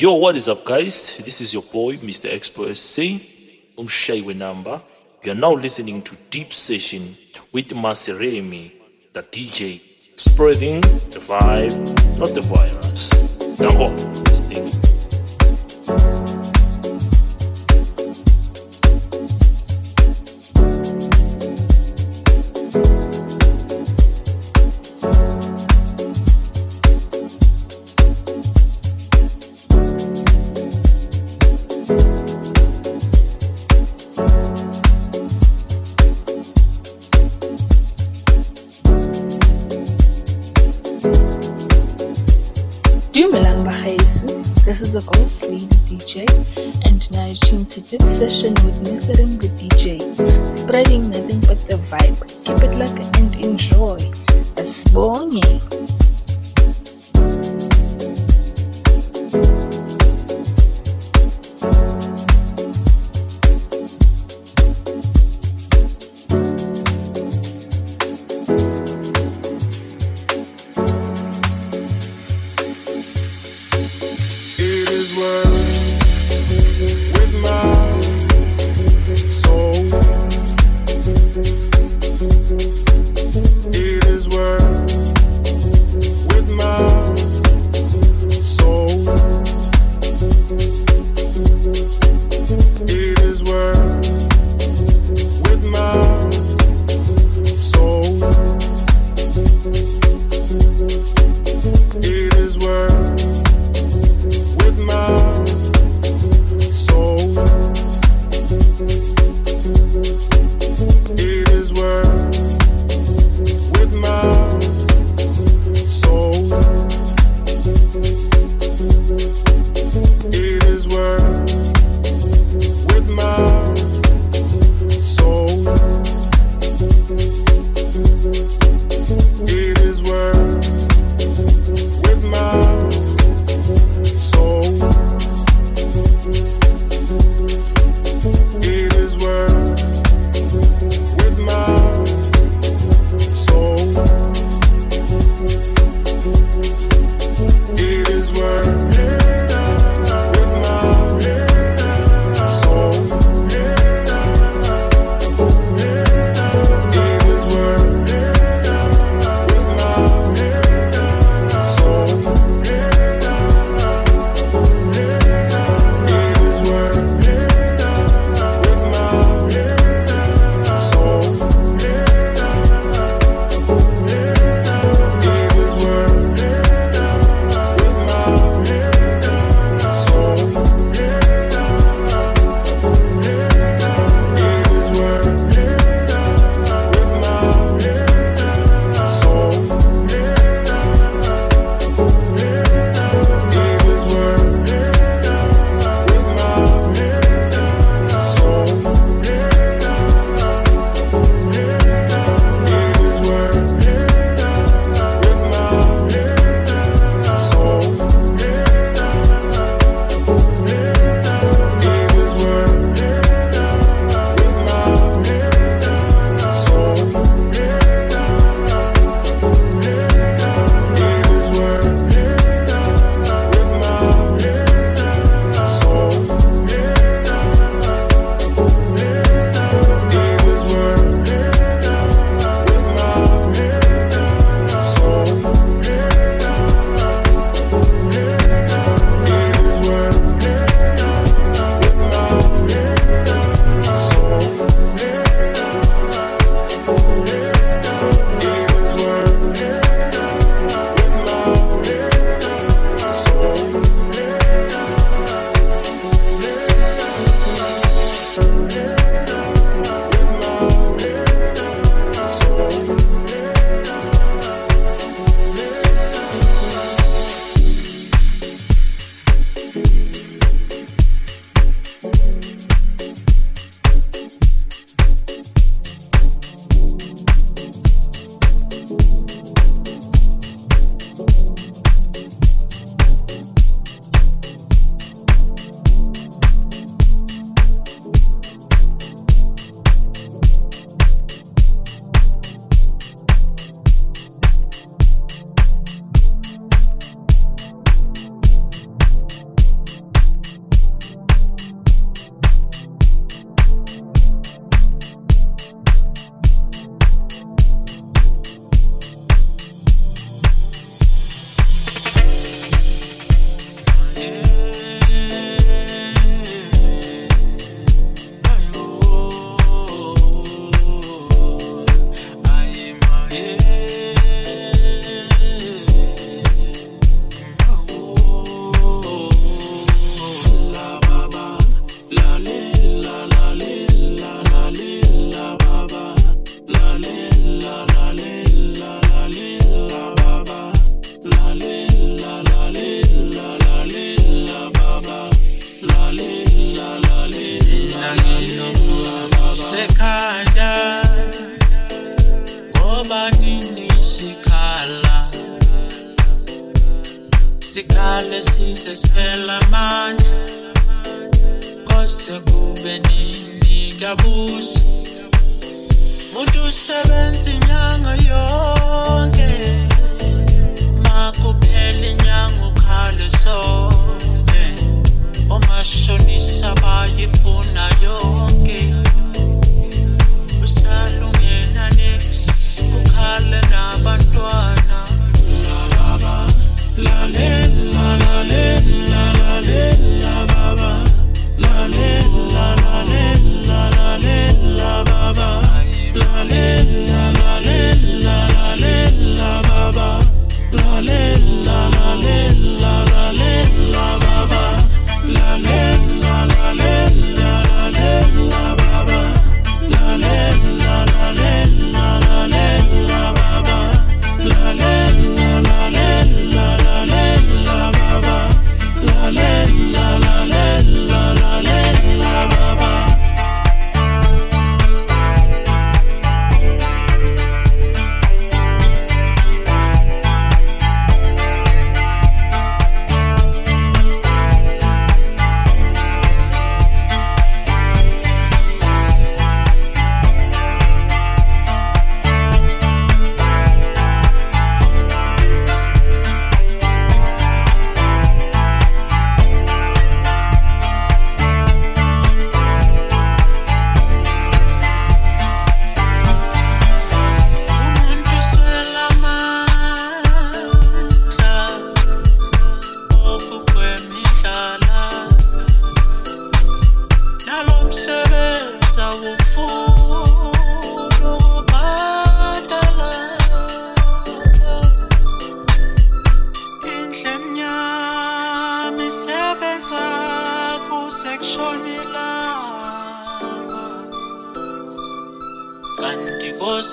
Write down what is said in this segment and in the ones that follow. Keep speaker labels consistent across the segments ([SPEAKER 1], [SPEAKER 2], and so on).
[SPEAKER 1] Yo, what is up, guys? This is your boy, Mr. Expo SC. I'm Shay number. You are now listening to Deep Session with Maseremi, the DJ, spreading the vibe, not the virus. Now,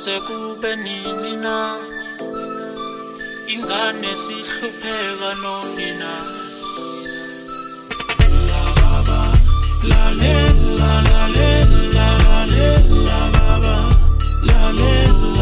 [SPEAKER 2] sekube nini na ingane sihlupheka noni na baba lalela lalela lalela baba lalela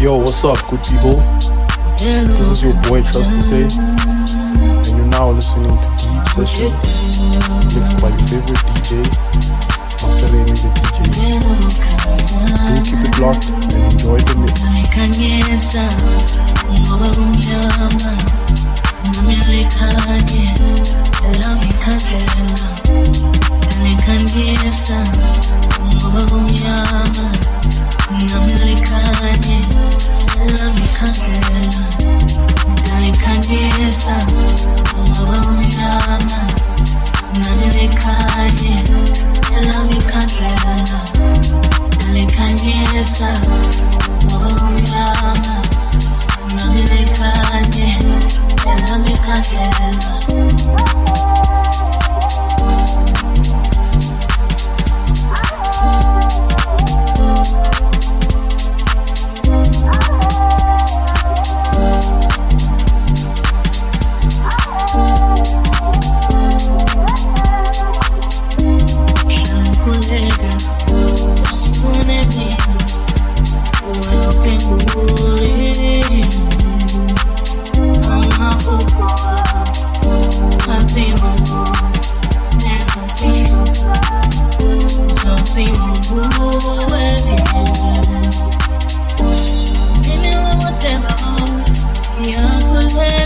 [SPEAKER 3] Yo, what's up, good people? This is your boy Trust to Say, and you're now listening to Deep Sessions, mixed by your favorite DJ, Remy the DJ. Do keep it locked and enjoy the mix.
[SPEAKER 4] Nikanyesa, ngoba kumnyama, Nikanyesa, ngoba kumnyama, nami likhanye, ngiyakholelwa kuwona,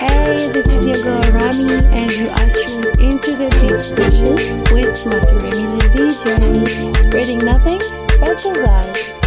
[SPEAKER 5] Hey, this is your girl Rami, and you are tuned into the Deep Session with Maseremi the DJ, spreading nothing but the vibes.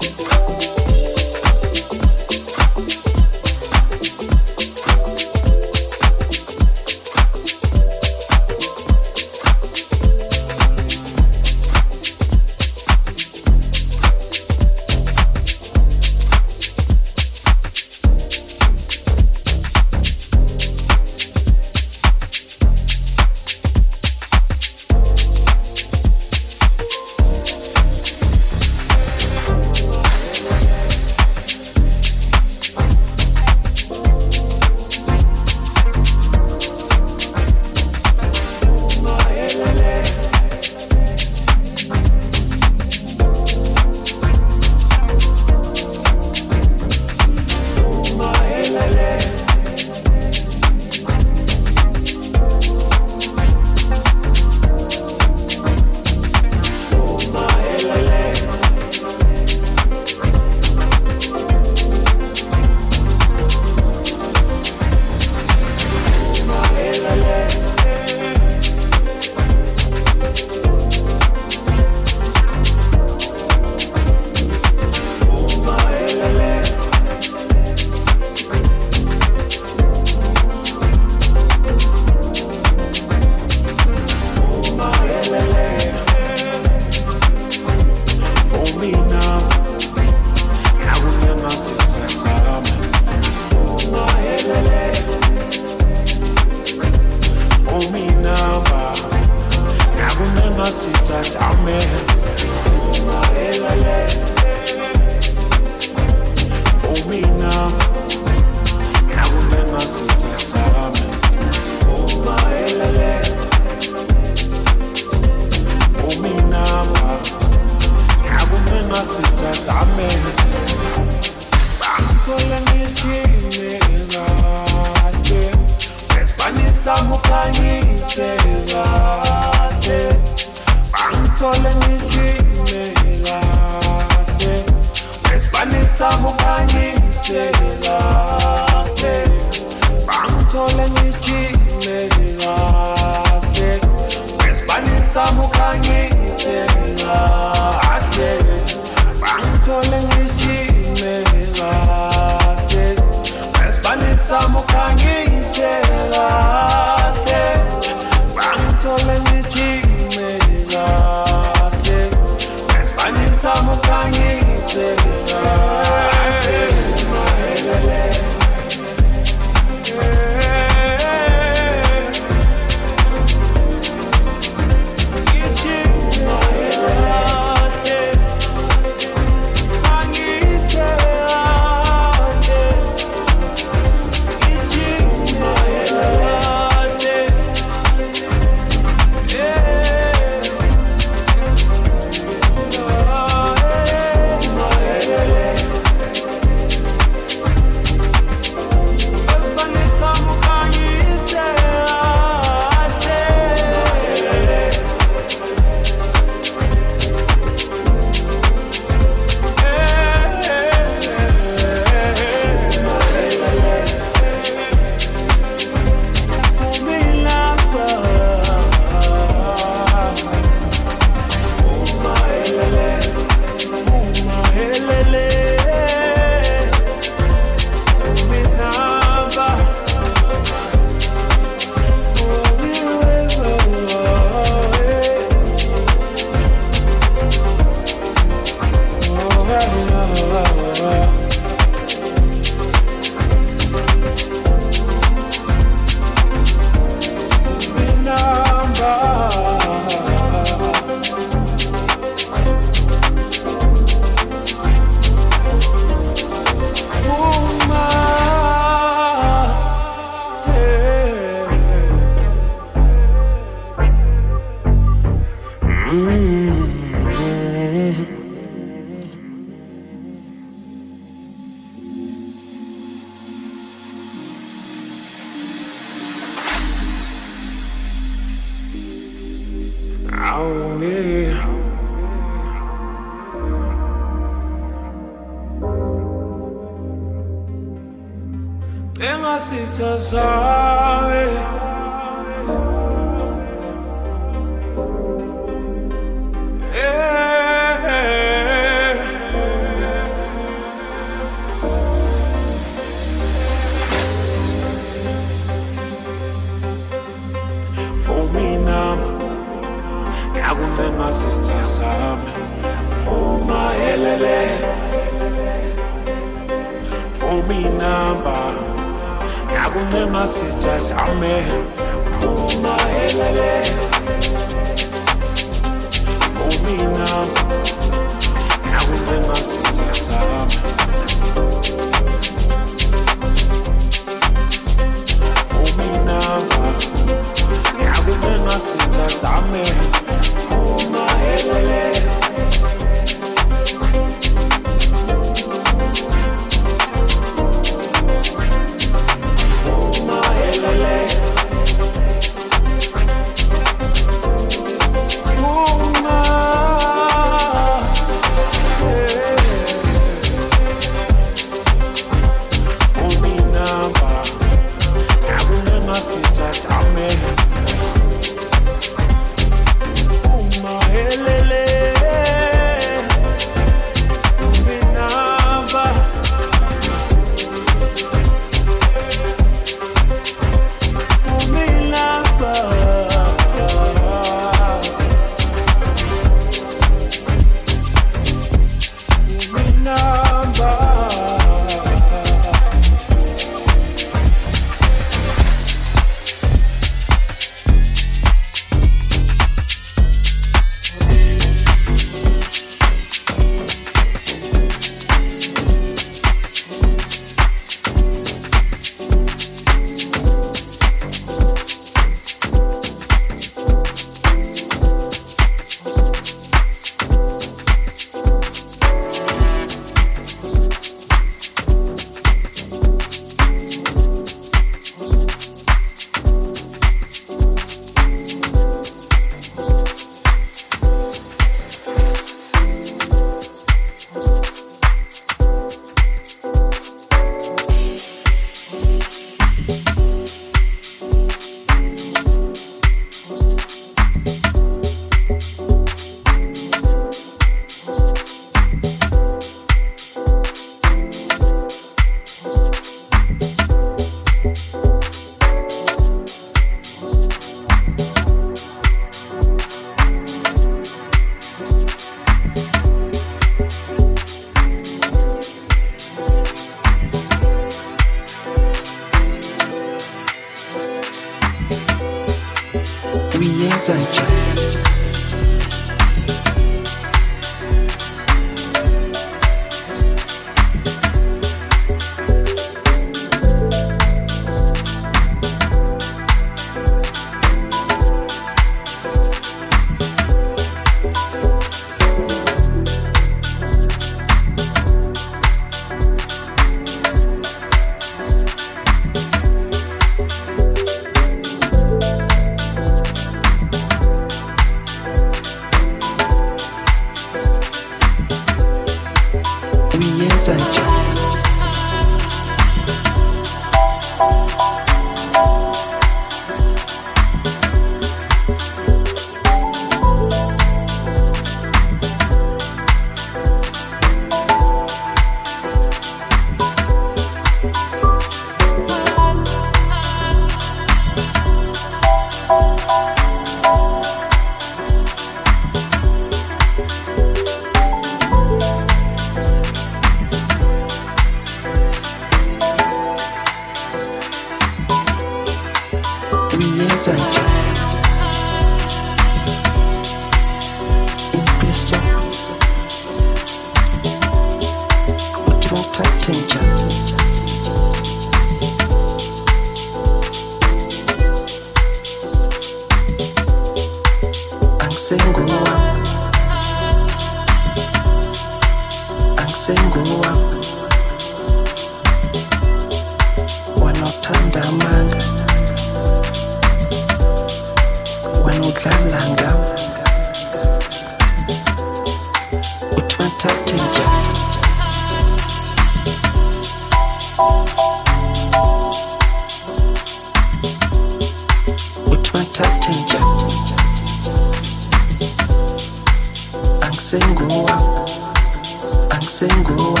[SPEAKER 6] Angisenguwa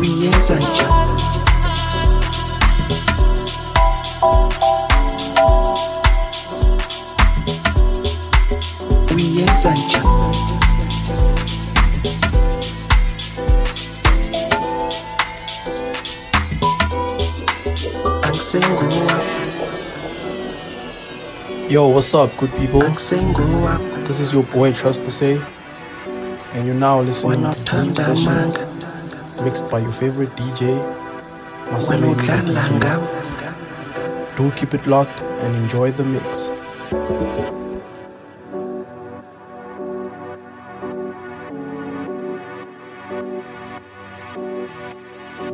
[SPEAKER 6] uyenza njani? Uyenza njani? Angisenguwa
[SPEAKER 3] Yo, what's up, good people? This is your boy Trust to Say, and you're now listening to Deep Sessions mixed by your favorite DJ, the DJ. Do keep it locked and enjoy the mix.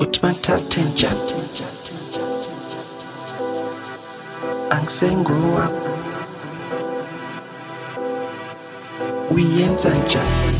[SPEAKER 6] uthi bathathe njani angisenguwa uyenza njani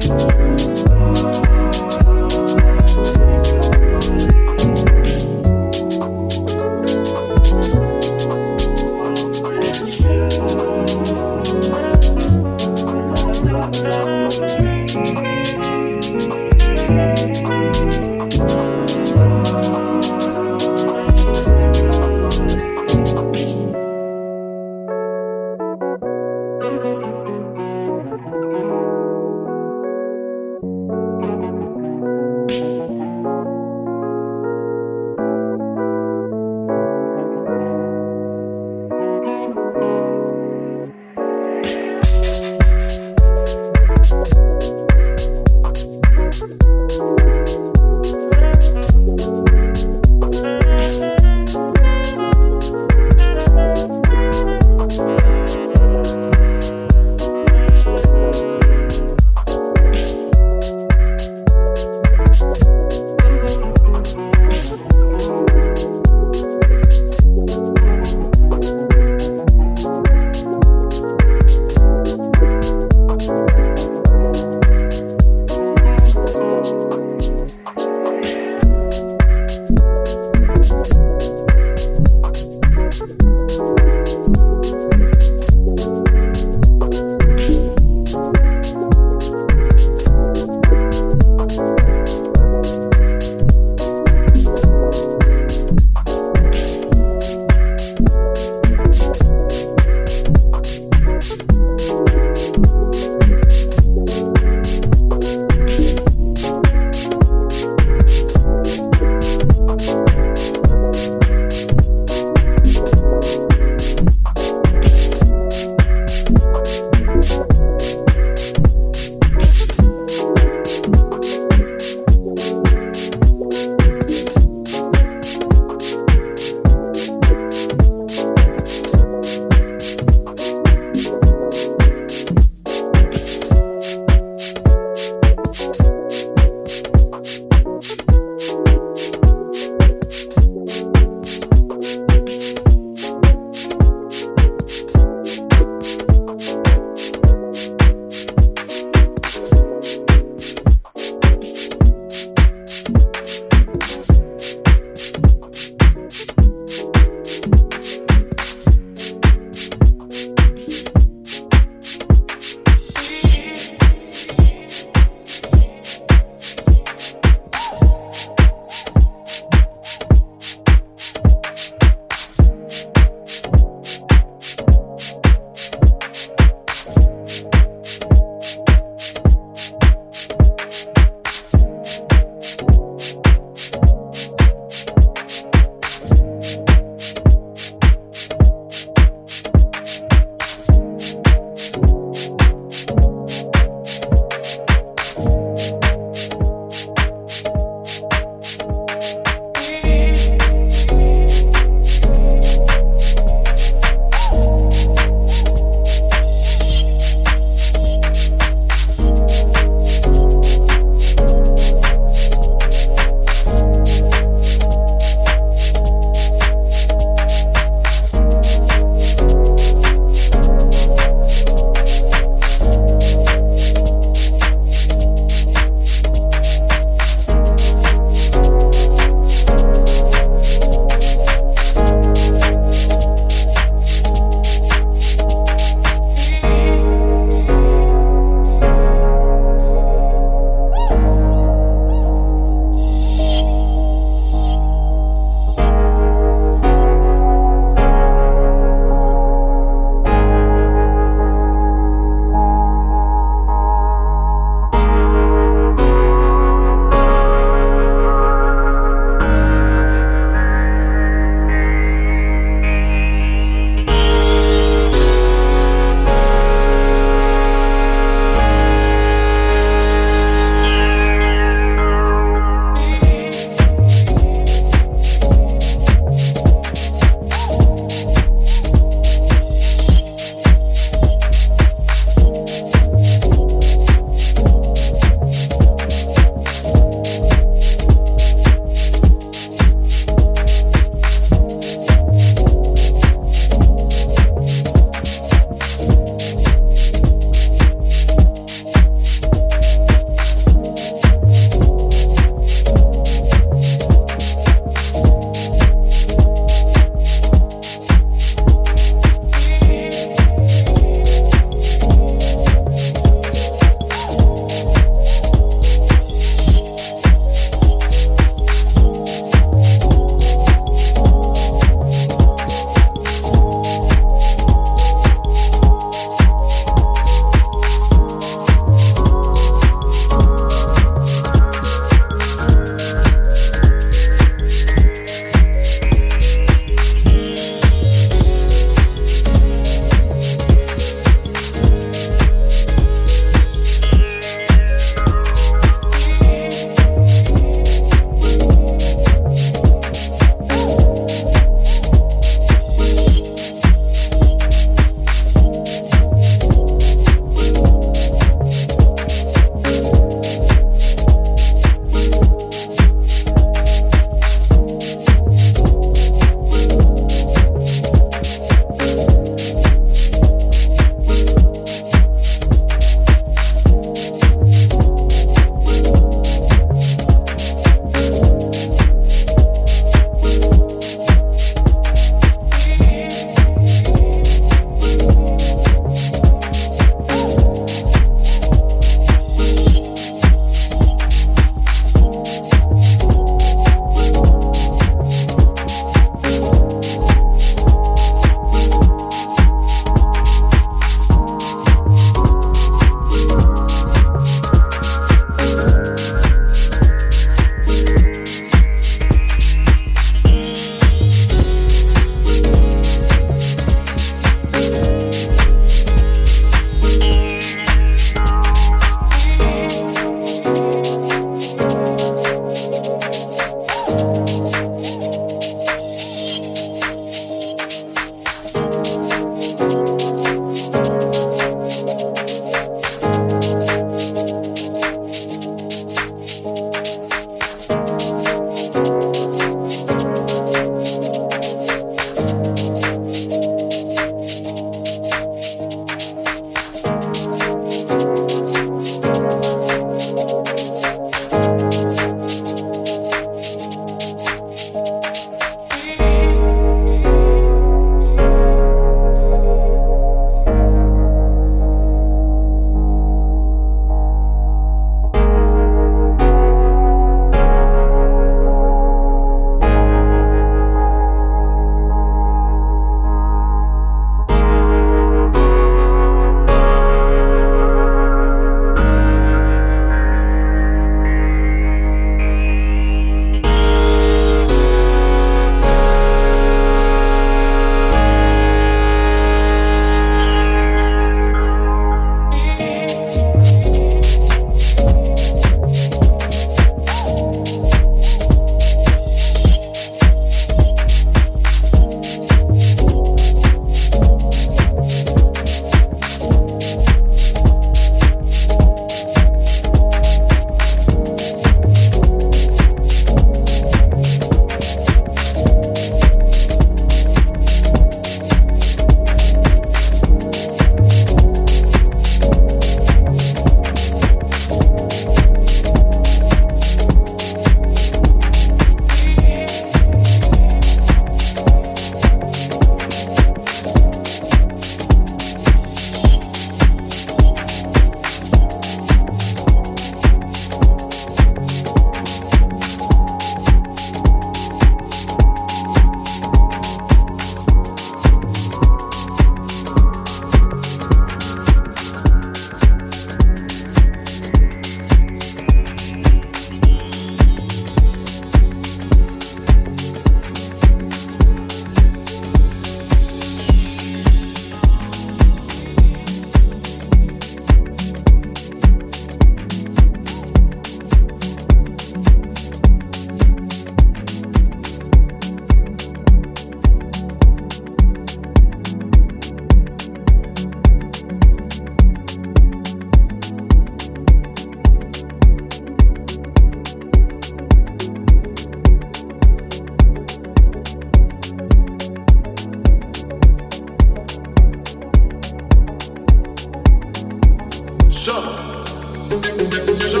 [SPEAKER 7] This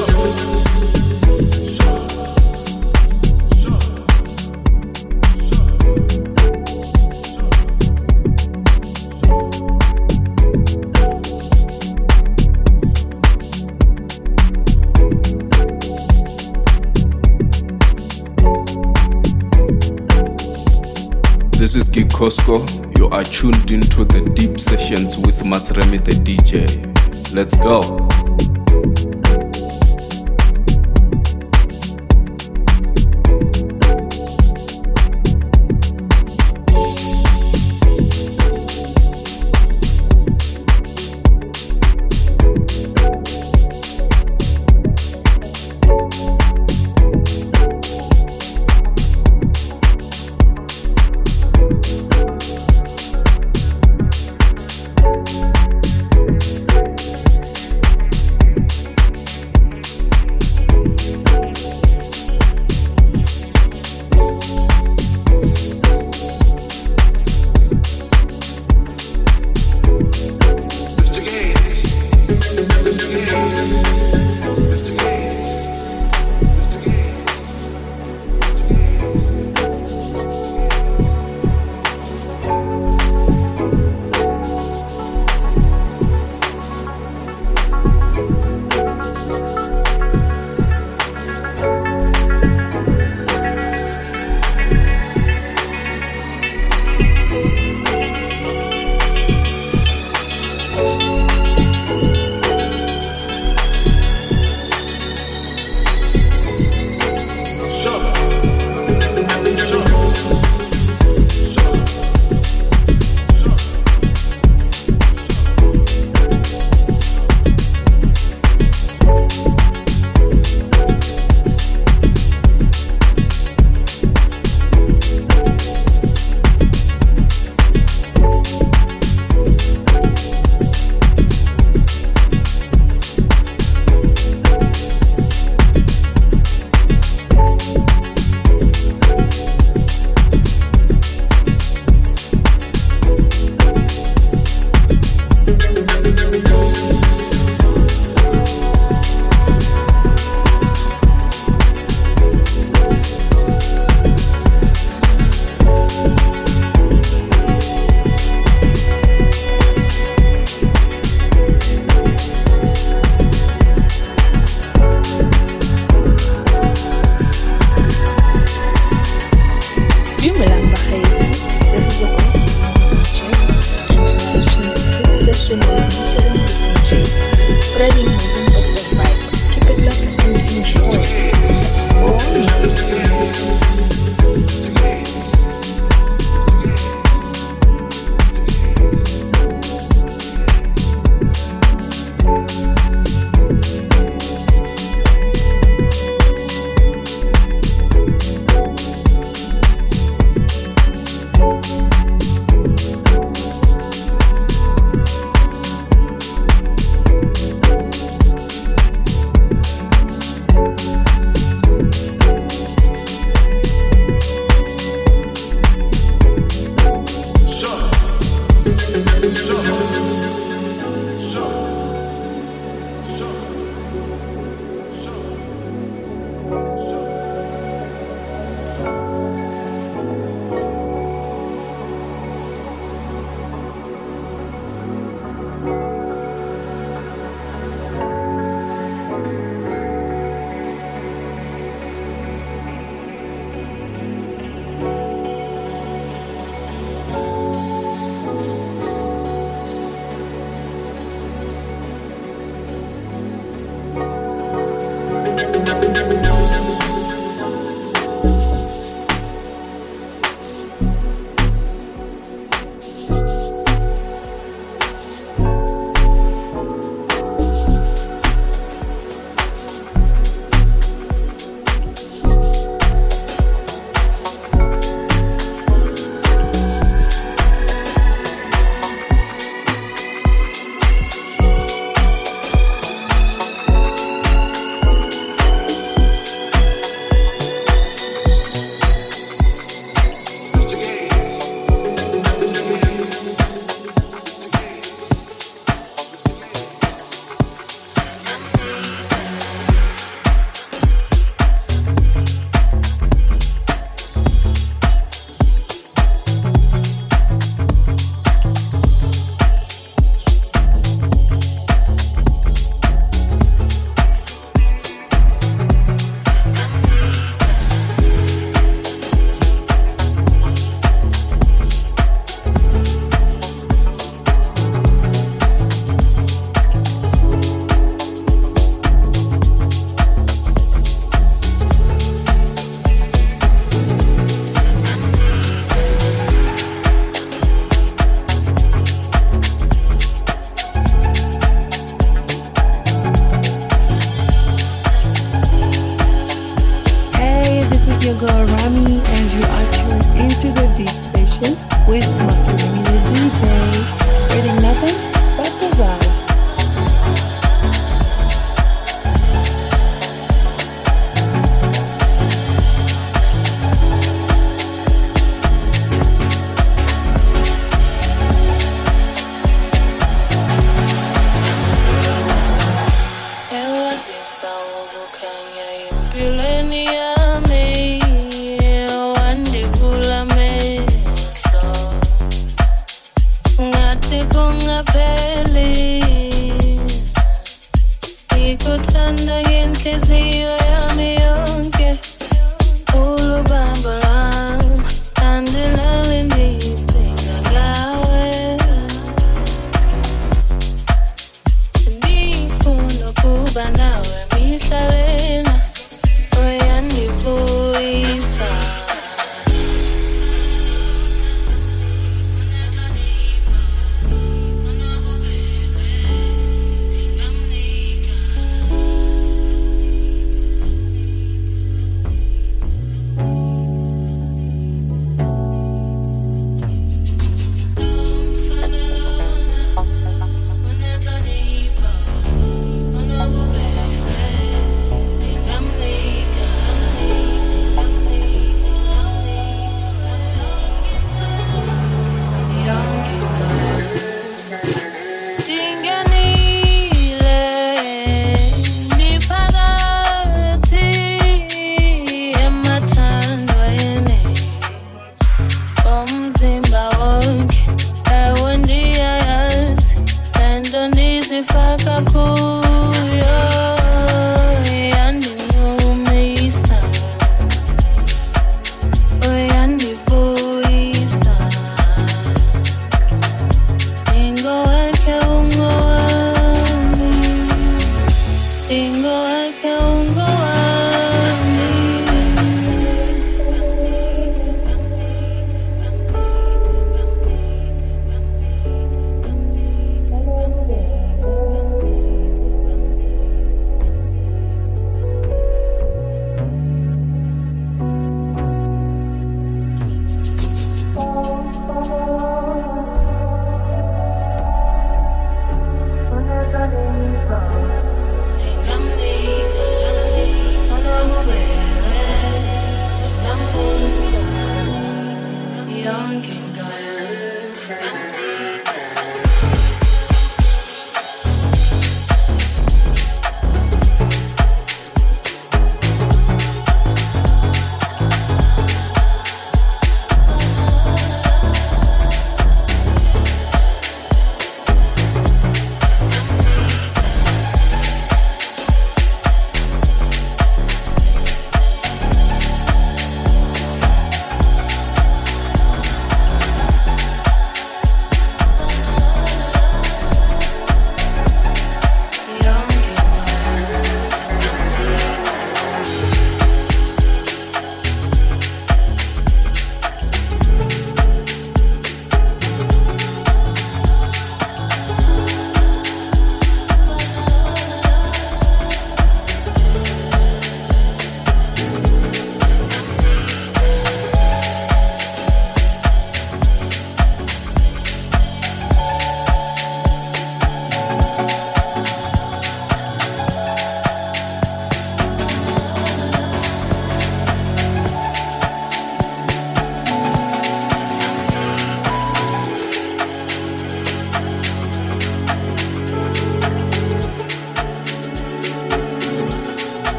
[SPEAKER 7] is
[SPEAKER 8] Gig Costco. You are tuned into the deep sessions with Maseremi the DJ. Let's go.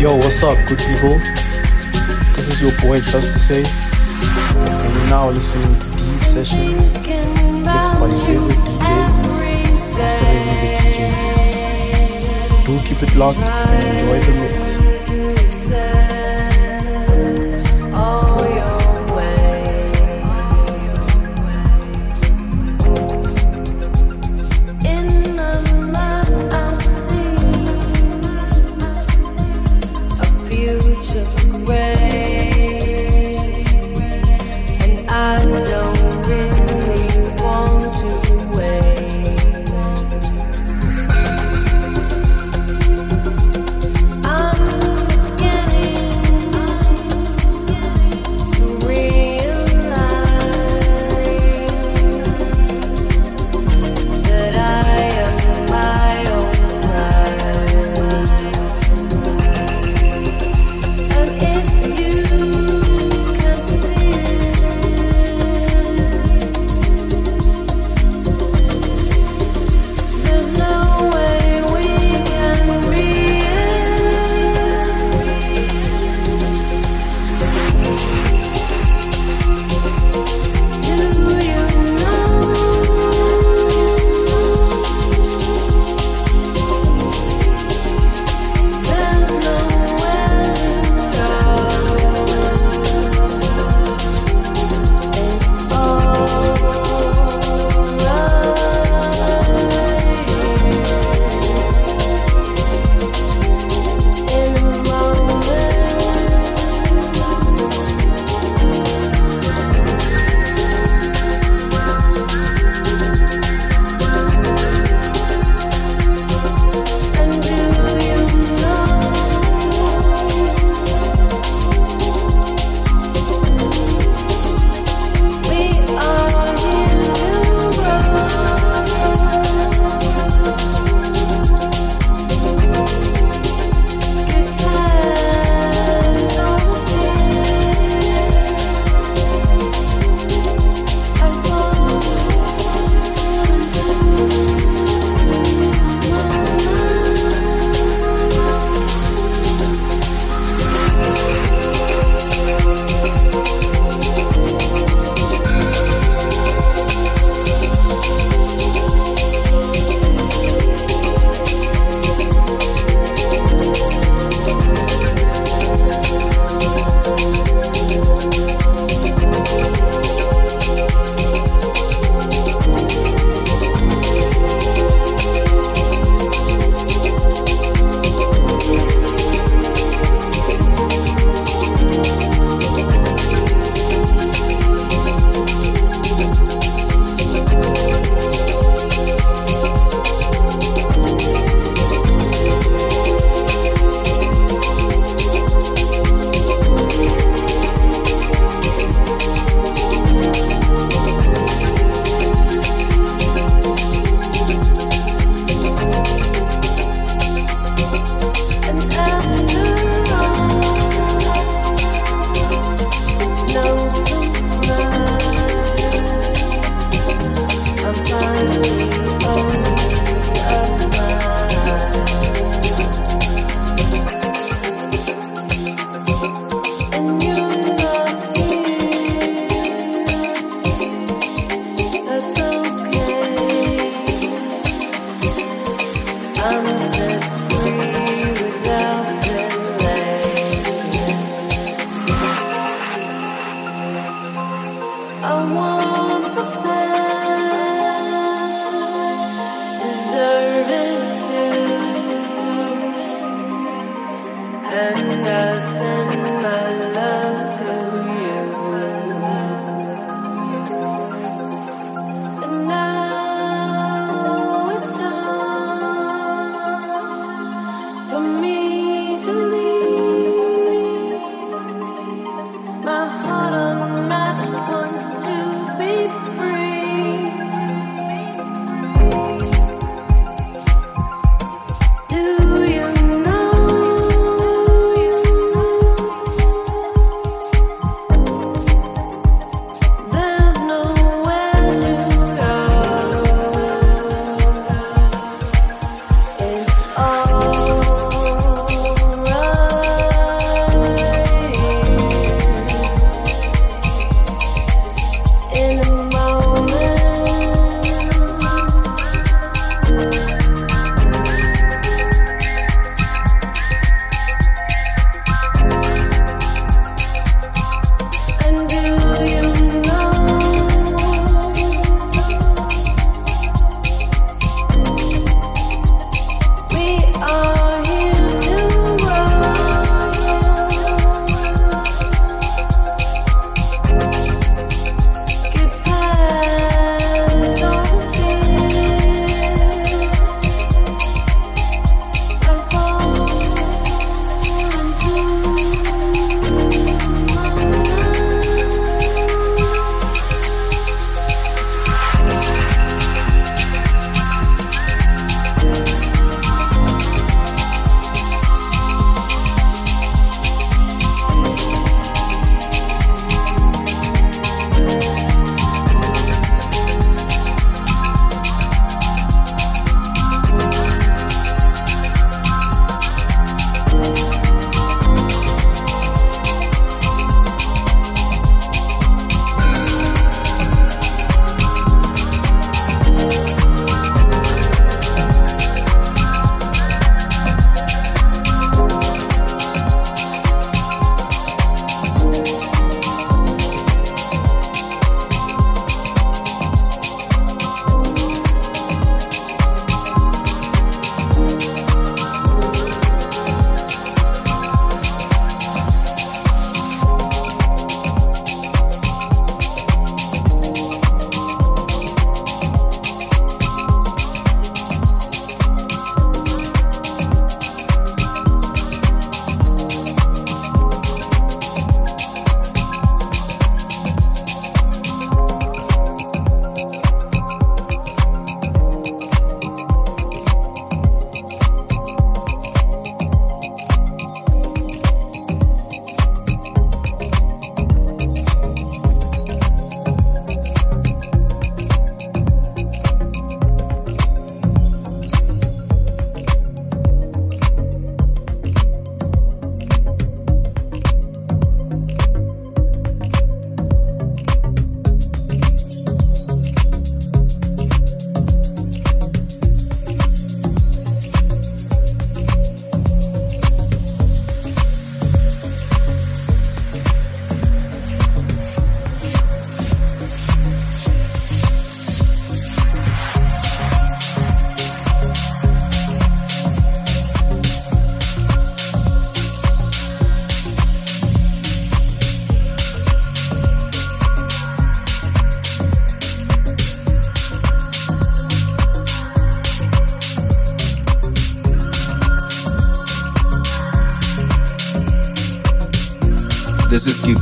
[SPEAKER 3] Yo, what's up, good people? This is your boy Trust to Say, and you're now listening to Deep Sessions mixed by your favorite DJ, Mr. DJ. Do keep it locked and enjoy the mix.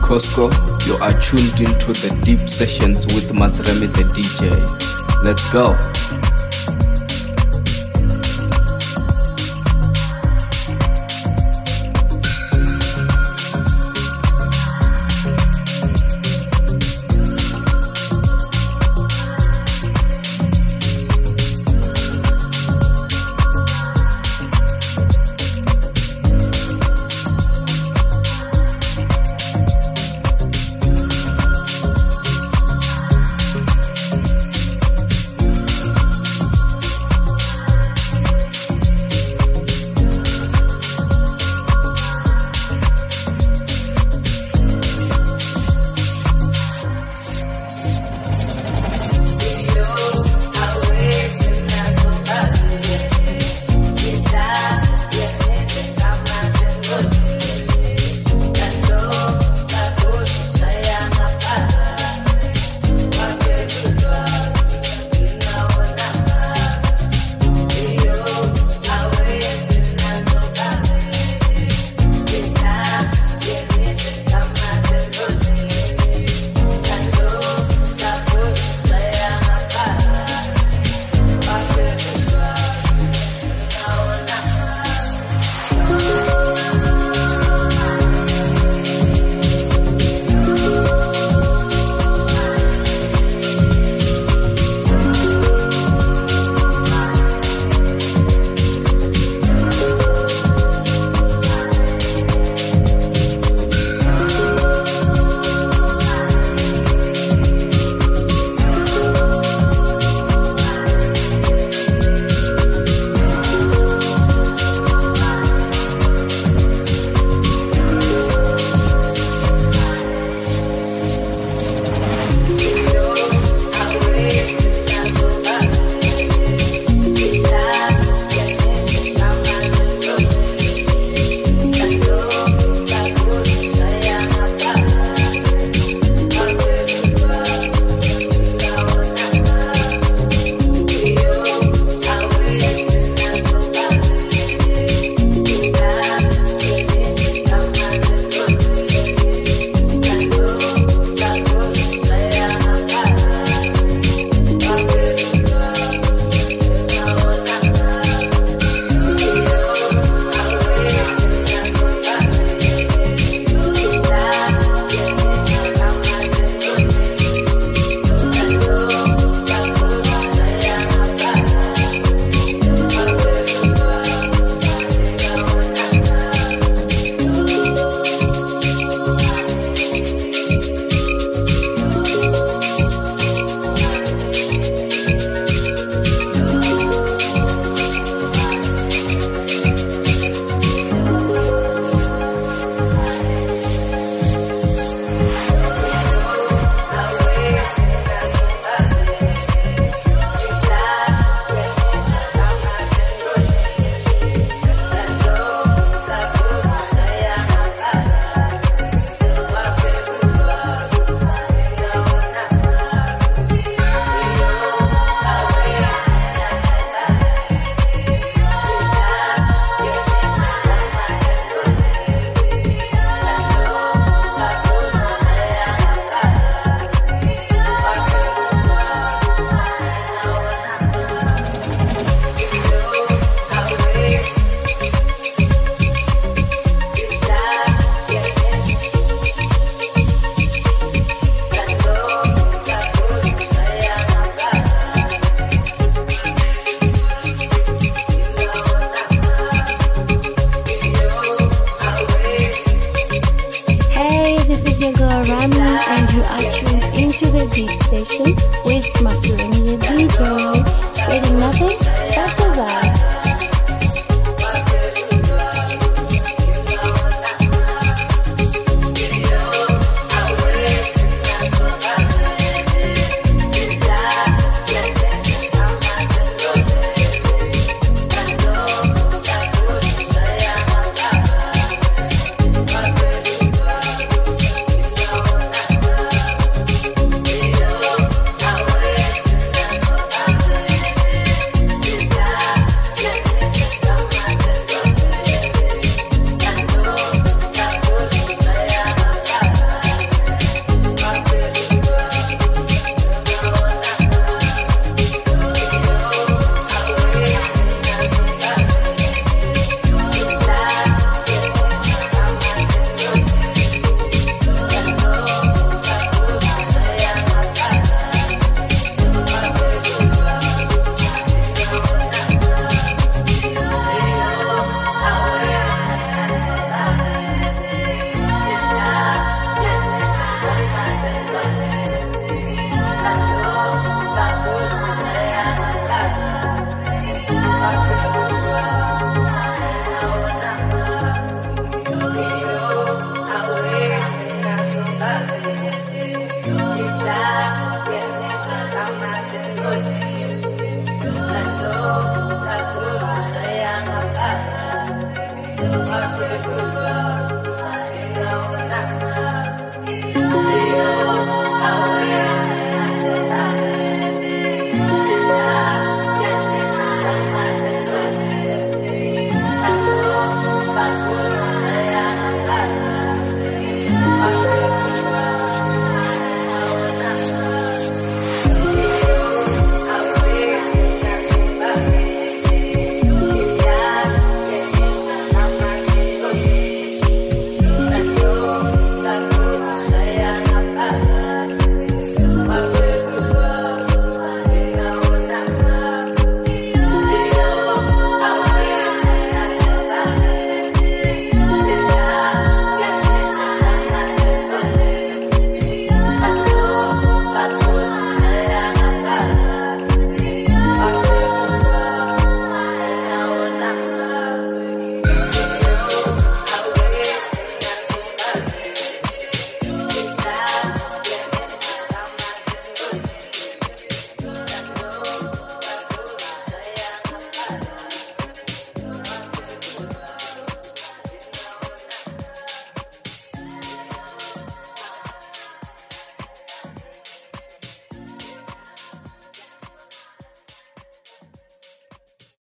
[SPEAKER 5] Costco. You are tuned into the deep sessions with Maseremi the DJ. Let's go.